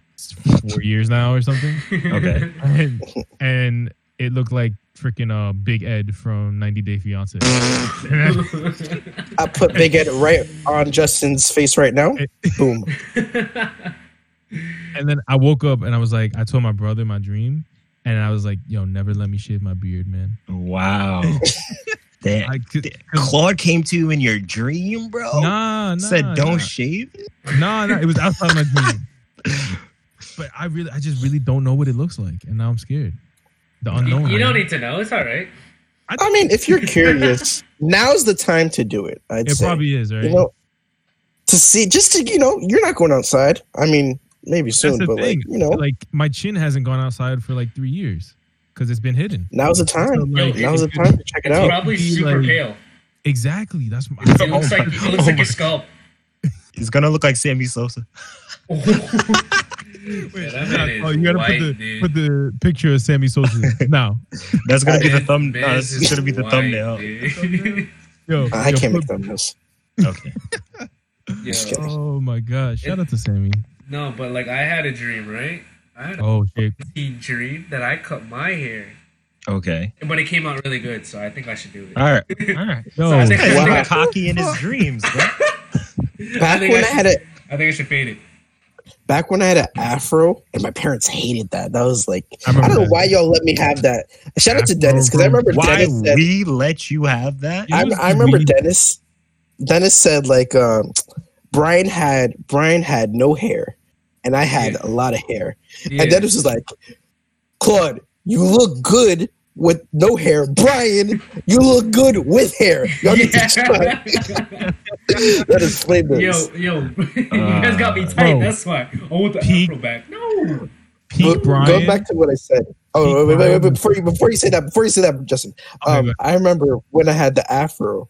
four years now or something Okay. and, and it looked like freaking uh Big Ed from 90 Day Fiance. I put Big Ed right on Justin's face right now. Boom. and then I woke up and I was like, I told my brother my dream, and I was like, Yo, never let me shave my beard, man. Wow. Damn. I could, Claude came to you in your dream, bro. nah, nah, Said don't nah. shave. it? Nah, nah, it was outside my dream. But I really, I just really don't know what it looks like, and now I'm scared. The you, unknown. you don't need to know. It's all right. I mean, if you're curious, now's the time to do it. I'd It say. probably is, right? you know, to see, just to you know, you're not going outside. I mean, maybe That's soon, the but thing. like you know, like my chin hasn't gone outside for like three years because it's been hidden. now's the time. So, like, now's the time to check it out. It's out. probably super like- pale. Exactly. That's my. It looks oh like it Oh looks like my- your scalp. He's gonna look like Sammy Sosa. Yeah, that man is oh, you gotta white, put the dude. put the picture of Sammy Sosa now. That's gonna be the Man- thumb. No, this is is gonna be the white, thumbnail. dude. Yo, I yo, can't put- make thumbnails. Okay. Yo. Oh my gosh! Shout out to Sammy. no, but like I had a dream, right? I had a Oh shit! fucking dream that I cut my hair, Okay. but it came out really good, so I think I should do it. All right. All right. Yo, So I think, I, He's think Wow. I, cocky in his dreams, bro. Back think when I I had a I think I should fade it. Back when I had an afro, and my parents hated that. That was like I I, don't know that. why y'all let me have that. Shout out to Dennis because I remember Why Dennis said we let you have that? I, I remember weed. Dennis. Dennis said like um, Brian had Brian had no hair, and I had Yeah. a lot of hair. Yeah. And Dennis was like, Claude, you look good with no hair. Brian, you look good with hair. Y'all need to try. That explained yo, this. yo, you guys got me Uh, tight. bro. That's why. I want the Peak- afro back. No. Peak Go- Brian. Going back to what I said. Oh, wait, wait, wait, wait, before you before you say that, before you say that, Justin, um, go I remember when I had the afro.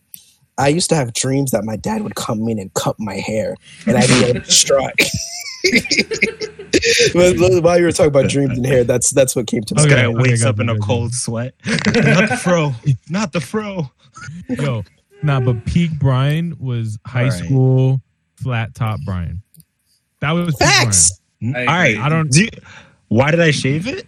I used to have dreams that my dad would come in and cut my hair, and I'd go distraught. But- but While you were talking about dreams and hair, that's that's what came to This mind. Okay, guy wakes up in a cold sweat. not the fro. Not the fro. Yo, nah, but peak Brian was high All right. school flat top Brian. That was peak Facts. All I agree. I don't- Do you- why did I shave it?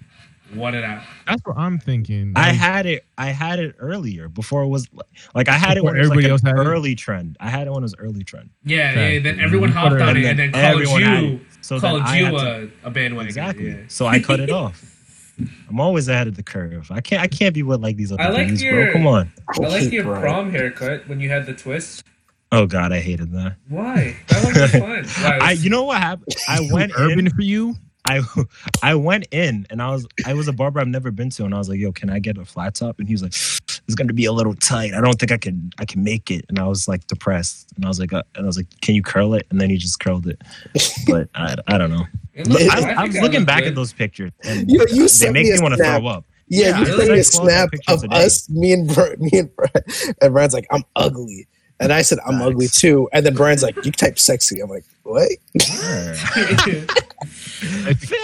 What did I? That's what I'm thinking. I had it. I had it earlier before it was like I had it Before when it was like everybody an else had it? early trend. I had it when it was early trend. Yeah, Okay. yeah. Then everyone You hopped it- on and it, and then then called you. So called you had to- a, a bandwagon. Exactly. Yeah. So I cut it off. I'm always ahead of the curve. I can't. I can't be with like these other I like dudes, your- bro. Come on. I like hate your Brian. prom haircut when you had the twist. Oh God, I hated that. Why? That one was fun. Why? I. You know what happened? I went urban in. for you. I I went in and I was I was a barber I've never been to and I was like, yo, can I get a flat top? And he was like, it's gonna be a little tight. I don't think I can I can make it. And I was like depressed. And I was like, uh, and I was like, can you curl it? And then he just curled it. But I, I don't know. Looked- I- I, I was looking back good. at those pictures and You you they sent make me me a want to snap. throw up. Yeah, Yeah, you I sent me like a close-up snap of today. us, me and Bri- me and Brian, and Brian's like, "I'm ugly," and I said, "I'm Nice. ugly too," and then Brian's like, "You type sexy." I'm like, "What?"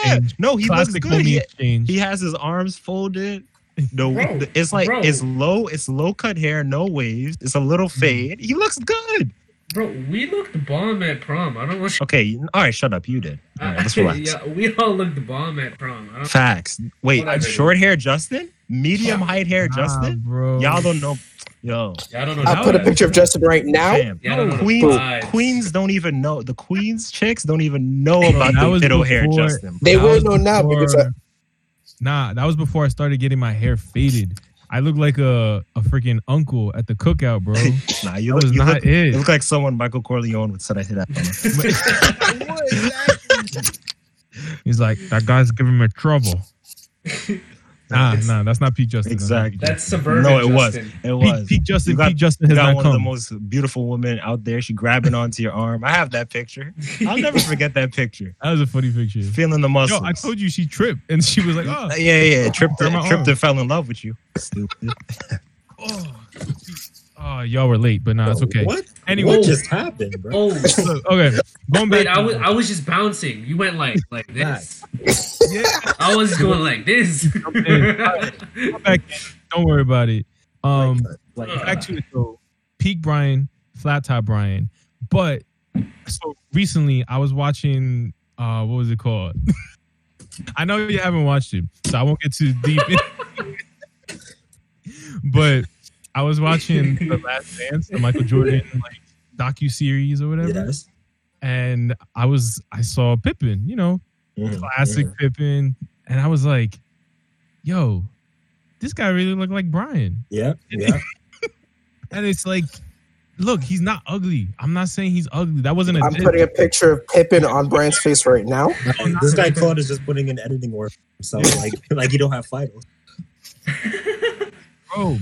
Yeah. No, he looks Classic good. homie He, exchange. he has his arms folded. No, Bro, it's like bro. it's low. It's low cut hair, no waves. It's a little Mm-hmm. fade. He looks good. Bro, we looked bomb at prom. I don't know. Okay, all right, shut up. You did. All right, let's relax. yeah, we all looked bomb at prom. I don't, Facts. Wait, Whatever. short hair Justin? Medium height hair Nah, Justin? bro. Y'all don't know. Yo, yeah, I don't know. I'll put a picture of Justin right now. fam. Yeah, I don't Queens, queens don't even know. The queens chicks don't even know about the was middle hair Justin. They will was know now because I, nah, that was before I started getting my hair faded. I look like a, a freaking uncle at the cookout, bro. Nah, you look, was you, look, it. you look like someone Michael Corleone would said I hit that. He's like, that guy's giving me trouble. Nah, nah, that's not Pete Justin. That's not Exactly. That's suburban. no, it was. Justin. It Peak, was. Peak Justin, You got- Peak Justin has got not one of the most beautiful women out there. She grabbing onto your arm. I have that picture. I'll never forget that picture. That was a funny picture. Feeling the muscles. Yo, I told you she tripped, and she was like, "Oh, yeah, yeah, yeah. Tripped, Turn tripped and fell in love with you. Stupid. oh, oh, y'all were late, but nah, it's okay." What? Anyway, what just happened, bro? Oh, so, okay, going back. wait, I was I was just bouncing. You went like like this. yeah, I was going like this. go back. Don't worry about it. Um, like, uh, back to it though. Peak Brian, flat top Brian, but so recently I was watching. Uh, what was it called? I know you haven't watched it, so I won't get too deep. in- but I was watching The Last Dance, the Michael Jordan like docu series or whatever, yes. and I was I saw Pippen, you know, Mhm, classic mhm. Pippen, and I was like, "Yo, this guy really looked like Brian." Yeah, yeah. And it's like, look, he's not ugly. I'm not saying he's ugly. That wasn't a I'm diss. putting a picture of Pippen on Brian's face right now. this guy Claude is just putting in editing work for himself, like like you don't have finals. bro.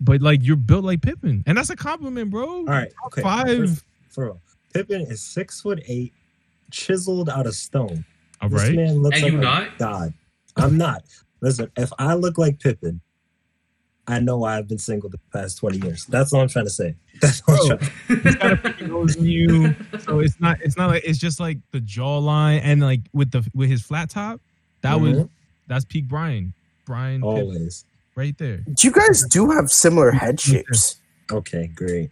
But like you're built like Pippen, and that's a compliment, bro. All right, okay. Five. For real. Pippen is six foot eight, chiseled out of stone. All This right. man looks And like you not? god. I'm not. Listen, if I look like Pippen, I know I've been single the past 20 years. That's all I'm trying to say. That's all I'm Bro. trying He's got a freaking nose in you, so it's not. It's not like it's just like the jawline and like with the with his flat top. That was Mhm. that's peak Brian. Brian Pippen Always. Right there. You guys do have similar head shapes Okay, great.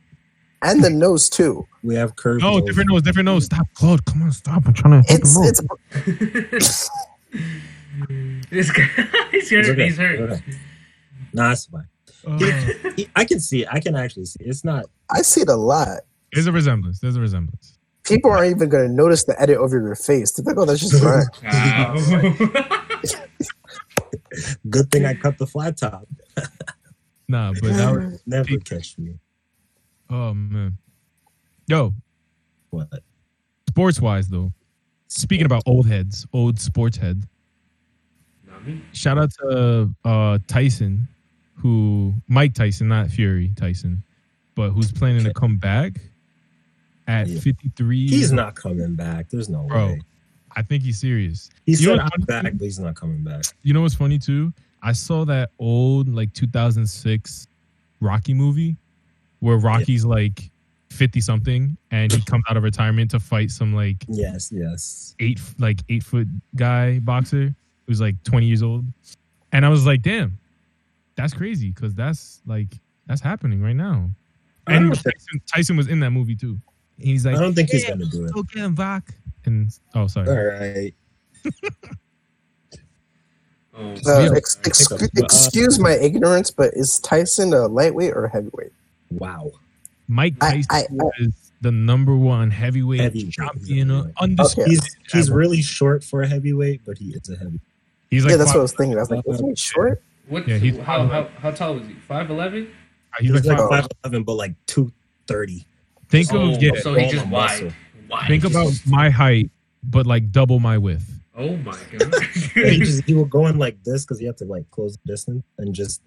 and the nose too. We have curved. No, nose. different nose, different nose. Stop, Claude. Come on, stop. I'm trying to. It's a look. it's this guy, he's hurt. okay. He's hurt. Okay. Nah, it's fine. Uh, He- I can see it. I can actually see it. It's not. I see it a lot. there's a resemblance. There's a resemblance. People aren't even going to notice the edit over your face. They're like, "Oh, that's just Brian." Wow. Good thing I cut the flat top. Nah, but that would Never Peak. catch me. Oh man. Yo, What? sports wise though, speaking about old heads, old sports head. Shout out to uh, Tyson, who Mike Tyson, not Fury Tyson, but who's planning to come back at Yeah. 53. He's not coming back. There's no Bro, way. I think he's serious. He You said I'm back, but he's not coming back. You know what's funny too? I saw that old like 2006 Rocky movie where Rocky's like 50 something and he comes out of retirement to fight some like Yes, yes. eight like eight foot guy boxer who's like 20 years old. And I was like, damn, that's crazy because that's like that's happening right now. And Tyson, Tyson was in that movie too. He's like, I don't think he's gonna do it. Go get him, Vok. And oh, sorry. All right. Oh, Uh, Yeah. ex- ex- Hiccups, but, uh, excuse my ignorance, but is Tyson a lightweight or heavyweight? Wow. Mike I- Tyson I- is the number one heavyweight Heavyweight, champion, heavyweight. undisputed. He's he's really short for a heavyweight, but he is a heavy. He's like yeah, that's five- what I was thinking. I was like, isn't he short? What? Yeah, he's how, how how tall was he? Five eleven. he's He's like like five- five eleven, but like two thirty. think Oh, of yeah, so he's all just the wide. muscle. Wide. think about my height, but like double my width. Oh my god. he just he would go in like this because you have to like close the distance and just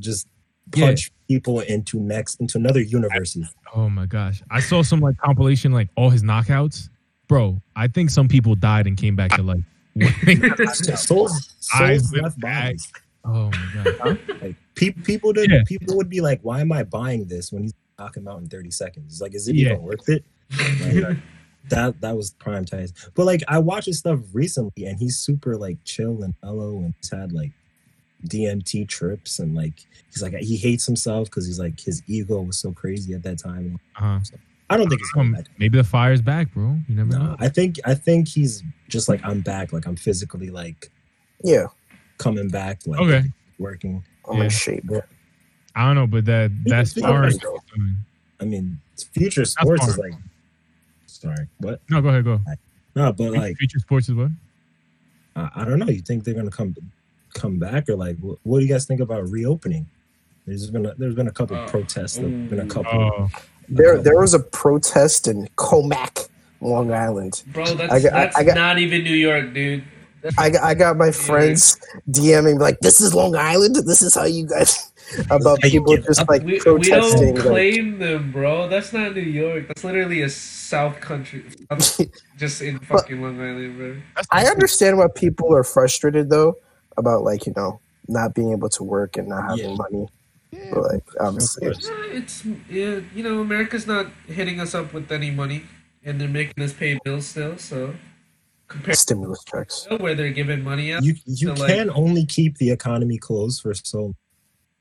just Yeah. punch people into next into another universe. Oh my gosh, I saw some like compilation like all his knockouts, bro. I think some people died and came back to life. Souls, souls with left bodies. oh my god, Like pe- people did Yeah. people would be like, why am I buying this when he's knocking out in thirty seconds? It's like, is it Yeah. even worth it? Like, that that was prime time. But like I watched his stuff recently and he's super like chill and mellow and he's had like DMT trips and like he's like he hates himself because he's like his ego was so crazy at that time. uh-huh. I don't think it's coming um, back. maybe the fire's back, bro. You never No, know. I think I think he's just like I'm back, like I'm physically like Yeah, coming back, like Okay. working. I'm Yeah. in shape. I don't know, but that that's far. I mean, future sports is like. Sorry, what? No, go ahead, go. No, but like Future sports is what? I, I don't know. You think they're gonna come come back or like what, what do you guys think about reopening? There's been a, there's been a couple Uh, protests. There's been a couple. Oh, There, there was a protest in Commack, Long Island. Bro, that's I got- I- I got- not even New York, dude. I, I got my friends DMing like, "This is Long Island. This is how you guys." About how people just up. like We, we protesting. don't like- claim them, bro. That's not New York. That's literally a South country, just in fucking Long Island, bro. I understand why people are frustrated though about like you know not being able to work and not having Yeah. money. But like obviously, course. It's yeah, you know, America's not hitting us up with any money, and they're making us pay bills still. So compared stimulus checks. where they're giving money out, You you So, like- can only keep the economy closed for so.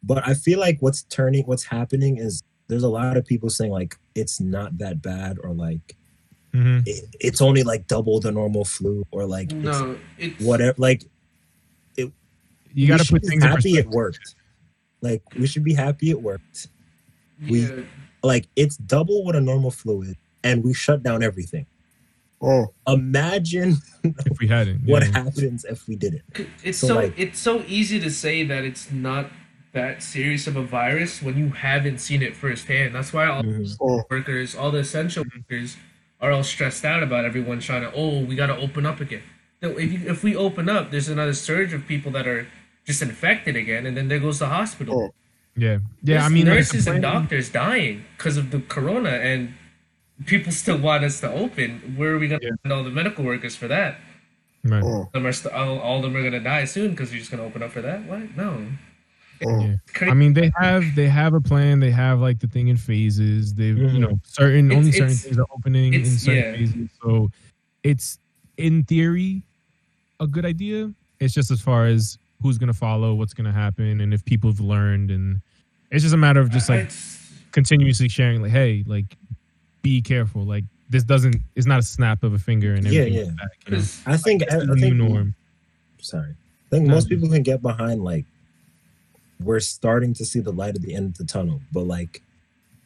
But I feel like what's turning, what's happening is there's a lot of people saying like it's not that bad or like Mhm. it, it's only like double the normal flu or like it's no, it's whatever. Like it, You got to put be things in happy it worked. Like we should be happy it worked. we- Like it's double what a normal flu is, and we shut down everything. Mm. Imagine If we hadn't, what happens if we didn't. it's So, so like- it's so easy to say that it's not that serious of a virus when you haven't seen it firsthand. That's why all Mhm. Mm. workers, all the essential workers, are all stressed out about everyone trying to. Oh, we got to open up again. No, if you, if we open up, there's another surge of people that are just infected again, and then there goes the hospital. Oh. Yeah, yeah. I There's mean, like, nurses and doctors dying because of the corona, and people still want us to open. Where are we going to Yeah. find all the medical workers for that? Right. Mm. Them are st- all, all of them are going to die soon because you're just going to open up for that. What? No. Yeah. I mean, they have they have a plan. They have like the thing in phases. They, Mhm. you know, certain It's- only certain things are opening in certain yeah. phases. So it's in theory a good idea. It's just as far as who's gonna follow, what's gonna happen, and if people have learned, and it's just a matter of just like it's- continuously sharing, like, hey, like, be careful. Like, this doesn't. It's not a snap of a finger and Yeah, everything. yeah. Back, you know? 'cause- I think It's I, I new think norm. sorry. I think No. most people can get behind like we're starting to see the light at the end of the tunnel, but like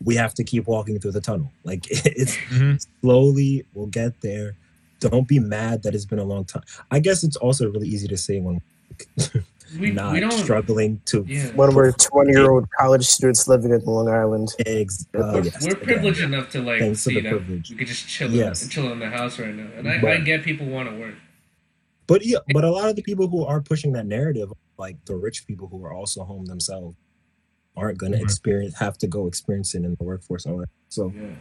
we have to keep walking through the tunnel. Like it's Mhm. slowly we'll get there. Don't be mad that it's been a long time. I guess it's also really easy to say when we, not we don't. struggling to Yeah. When we're 20 year old college students living in Long Island. ex- uh, We're, yes, we're again. privileged enough to like Thanks to see the that privilege. we could just chill, Yes. in, chill in the house right now, and I, I get people want to work. But yeah, but a lot of the people who are pushing that narrative, like the rich people who are also home themselves, aren't going to Right. experience have to go experience it in the workforce. All that. So Yeah.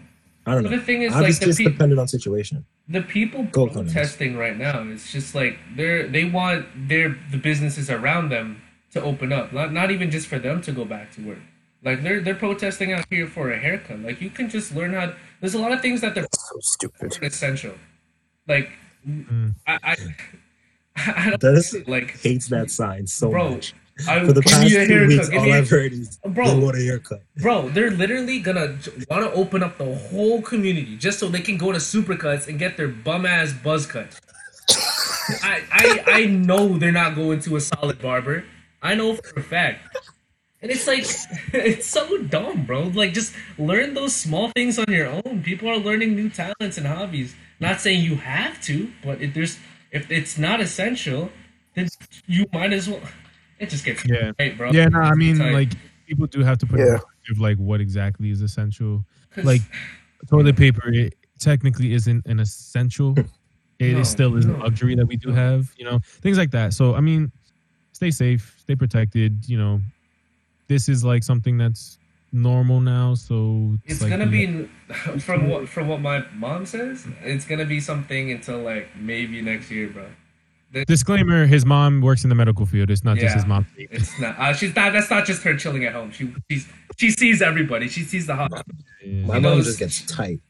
I don't But know. the thing is, like Obviously, the, it's pe- dependent on situation. the people Go, Clemens. protesting right now, it's just like they're they want their the businesses around them to open up, not not even just for them to go back to work. Like they're they're protesting out here for a haircut. Like you can just learn how. There's a lot of things that they're That's so stupid. essential. Like Mm. I I, I don't Dennis like hates that sign so Bro, much. I For the past two weeks, all me I've heard is Bro. they want a haircut. Bro, they're literally gonna want to open up the whole community just so they can go to Supercuts and get their bum ass buzz cut. I, I I know they're not going to a solid barber. I know for a fact. And it's like it's so dumb, bro. Like just learn those small things on your own. People are learning new talents and hobbies. Not saying you have to, but if there's if it's not essential, then you might as well. It just gets Yeah. right, bro. Yeah, no, I mean, Tight. like people do have to put in Yeah. perspective, like what exactly is essential. Like toilet paper, it technically isn't an essential. It No, is still is a luxury that we do have. You know, things like that. So I mean, stay safe, stay protected. You know, this is like something that's normal now. So It's like gonna we- be from what from what my mom says. It's gonna be something until like maybe next year, bro. Disclaimer: His mom works in the medical field. It's not just his mom. It's not. Uh, she's not. That's not just her chilling at home. She she's, she sees everybody. She sees the hot. Yeah. My You mom just gets tight.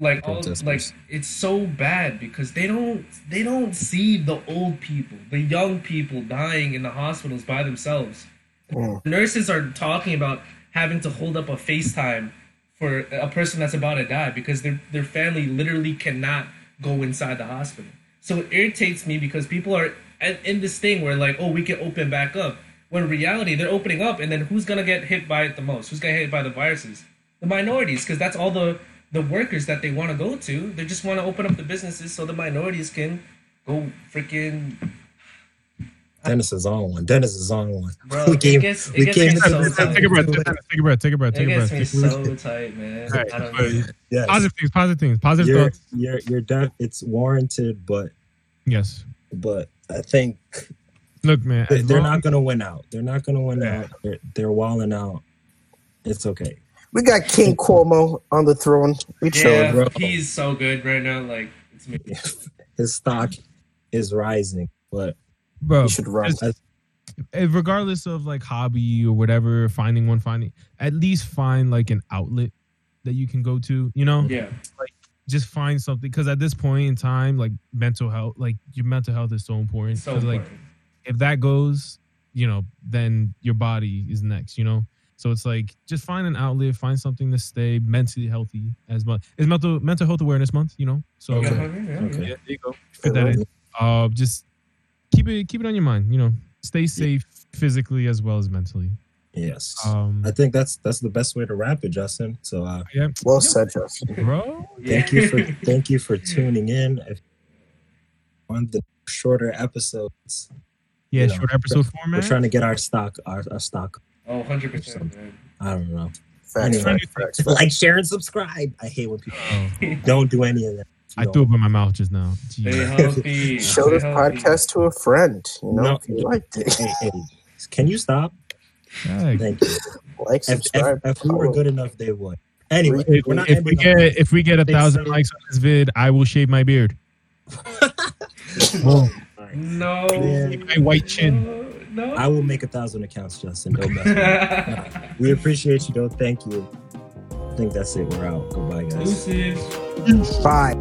Like all like it's so bad because they don't they don't see the old people, the young people dying in the hospitals by themselves. Mm. Nurses are talking about having to hold up a FaceTime for a person that's about to die because their their family literally cannot go inside the hospital. So it irritates me because people are in this thing where like, oh, we can open back up. When reality, they're opening up, and then who's gonna get hit by it the most? Who's gonna get hit by the viruses? The minorities, because that's all the the workers that they want to go to. They just want to open up the businesses so the minorities can go freaking. Dennis is on one. Dennis is on one. Bro, we it came, gets- we gets came me to so this- tight. Take a breath. Take a breath. Take a breath. It gets me so tight, man. All right, I don't know. Yes. Positive things. Positive things. Positive You're, thoughts. you're, you're def- it's warranted, but, Yes. but I think Look, man. they- as they're not going to win out. They're not going to win Yeah. out. They're, they're walling out. It's okay. We got King Cuomo on the throne. We chilling. Yeah, bro. he's so good right now. Like it's me. His stock is rising, but bro. You should run. just- eh, regardless of like hobby or whatever, finding one, finding at least find like an outlet that you can go to. You know, Yeah, just find something because at this point in time, like mental health, like your mental health is so important. so 'Cause, like important. if that goes, you know, then your body is next. You know. So it's like just find an outlet, find something to stay mentally healthy as much. It's mental mental health awareness month, you know. So Yeah, Okay. yeah, yeah, Okay. yeah, there you go. Fit that in. Uh, just keep it keep it on your mind. You know, stay safe physically as well as mentally. yes. Um, I think that's that's the best way to wrap it, Justin. So uh, yeah, Well said, Justin. bro. thank you for thank you for tuning in if, on the shorter episodes. Yeah, You know, short episode We're format. trying to get our stock our, our stock. Oh, 100 percent, man. I don't know. Facts, Anyway. facts, facts. like, share, and subscribe. I hate when people Oh, don't do any of that. I threw up in my mouth just now. Stay healthy. Show this healthy. podcast to a friend. You know, No. if you liked it. Hey, hey, can you stop? Dang. Thank you. Like, If, if, subscribe. if we were good enough, they would. Anyway, If, we're not if we ending on- get if we get a Big thousand Sam. likes on this vid, I will shave my beard. Boom. No. My white chin. No. I will make a thousand accounts, Justin. Don't mess with me. We appreciate you, though. Thank you. I think that's it. We're out. Goodbye, guys. Deuces. Bye.